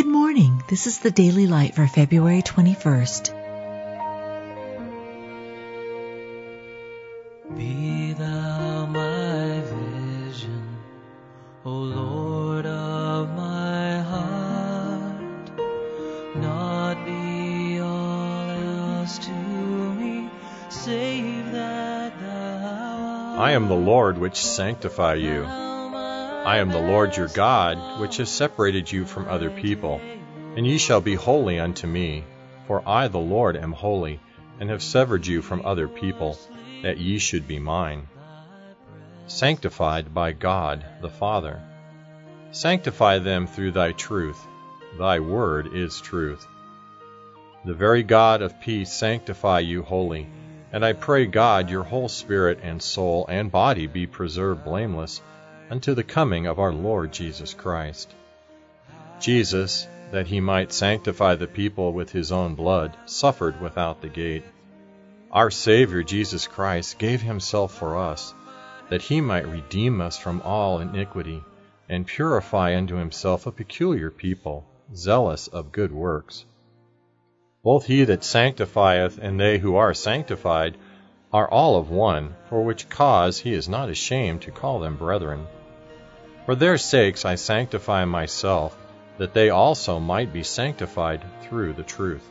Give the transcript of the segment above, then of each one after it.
Good morning. This is the Daily Light for February 21st. Be thou my vision, O Lord of my heart. Not be all else to me, save that thou I am the Lord which sanctify you. I am the Lord your God, which has separated you from other people. And ye shall be holy unto me, for I the Lord am holy, and have severed you from other people, that ye should be mine. Sanctified by God the Father. Sanctify them through thy truth. Thy word is truth. The very God of peace sanctify you wholly. And I pray God your whole spirit and soul and body be preserved blameless unto the coming of our Lord Jesus Christ. Jesus, that he might sanctify the people with his own blood, suffered without the gate. Our Savior Jesus Christ gave himself for us, that he might redeem us from all iniquity, and purify unto himself a peculiar people, zealous of good works. Both he that sanctifieth and they who are sanctified are all of one, for which cause he is not ashamed to call them brethren. For their sakes I sanctify myself, that they also might be sanctified through the truth.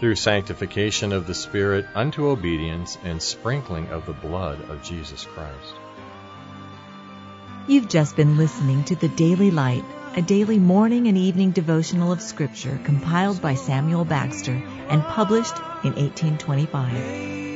Through sanctification of the Spirit unto obedience and sprinkling of the blood of Jesus Christ. You've just been listening to the Daily Light, a daily morning and evening devotional of Scripture compiled by Samuel Bagster and published in 1825.